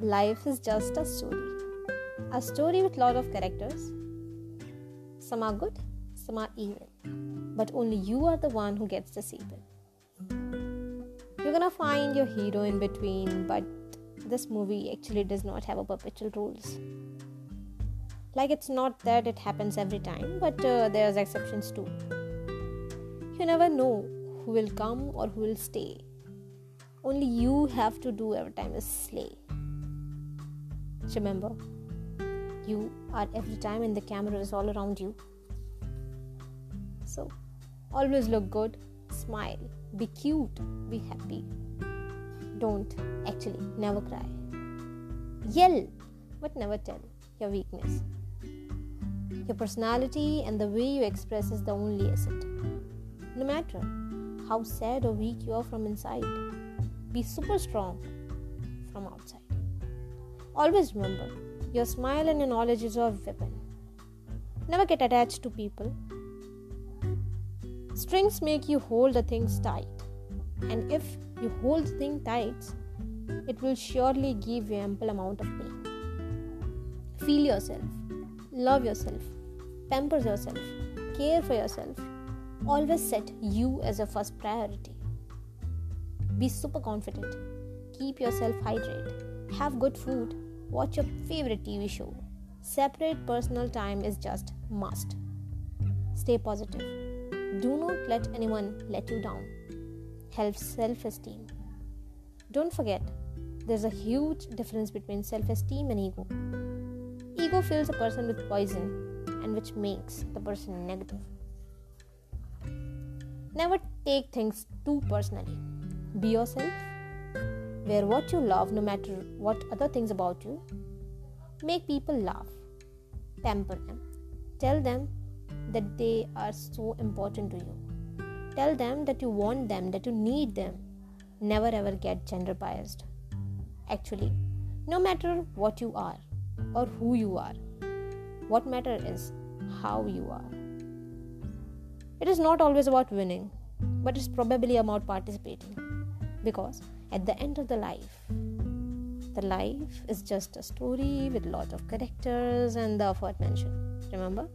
life is just a story. A story with lot of characters. Some are good, some are evil. But only you are the one who gets to see them. You're gonna find your hero in between, but this movie actually does not have a perpetual rules. Like it's not that it happens every time, but uh, there's exceptions too. You never know who will come or who will stay. Only you have to do every time is slay. Remember, you are every time and the camera is all around you. So, always look good, smile, be cute, be happy. Don't actually never cry. Yell, but never tell your weakness. Your personality and the way you express is the only asset. No matter how sad or weak you are from inside, be super strong from outside. Always remember, your smile and your knowledge is your weapon. Never get attached to people. Strings make you hold the things tight, and if you hold the thing tight, it will surely give you ample amount of pain. Feel yourself, love yourself, pamper yourself, care for yourself. Always set you as a first priority. Be super confident. Keep yourself hydrated. Have good food. Watch your favorite TV show. Separate personal time is just must. Stay positive. Do not let anyone let you down. Help self esteem. Don't forget, there's a huge difference between self esteem and ego. Ego fills a person with poison and which makes the person negative. Never take things too personally. Be yourself. Wear what you love no matter what other things about you. Make people laugh. Pamper them. Tell them that they are so important to you. Tell them that you want them, that you need them. Never ever get gender biased. Actually, no matter what you are or who you are, what matter is how you are. It is not always about winning, but it's probably about participating. Because at the end of the life, the life is just a story with lot of characters and the aforementioned. Remember?